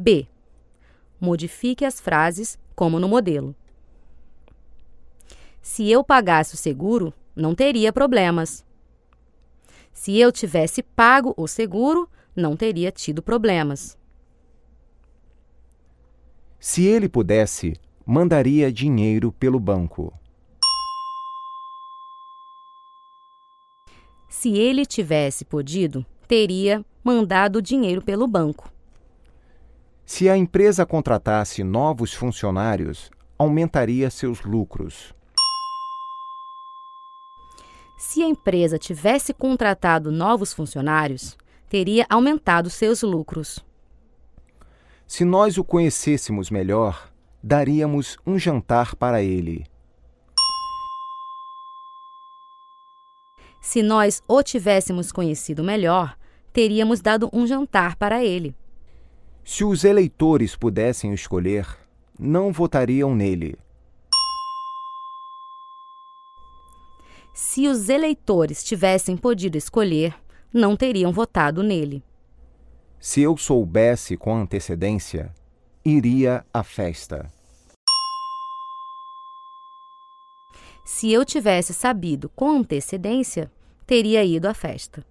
B. Modifique as frases como no modelo. Se eu pagasse o seguro, não teria problemas. Se eu tivesse pago o seguro, não teria tido problemas. Se ele pudesse, mandaria dinheiro pelo banco. Se ele tivesse podido, teria mandado dinheiro pelo banco. Se a empresa contratasse novos funcionários, aumentaria seus lucros. Se a empresa tivesse contratado novos funcionários, teria aumentado seus lucros. Se nós o conhecêssemos melhor, daríamos um jantar para ele. Se nós o tivéssemos conhecido melhor, teríamos dado um jantar para ele. Se os eleitores pudessem escolher, não votariam nele. Se os eleitores tivessem podido escolher, não teriam votado nele. Se eu soubesse com antecedência, iria à festa. Se eu tivesse sabido com antecedência, teria ido à festa.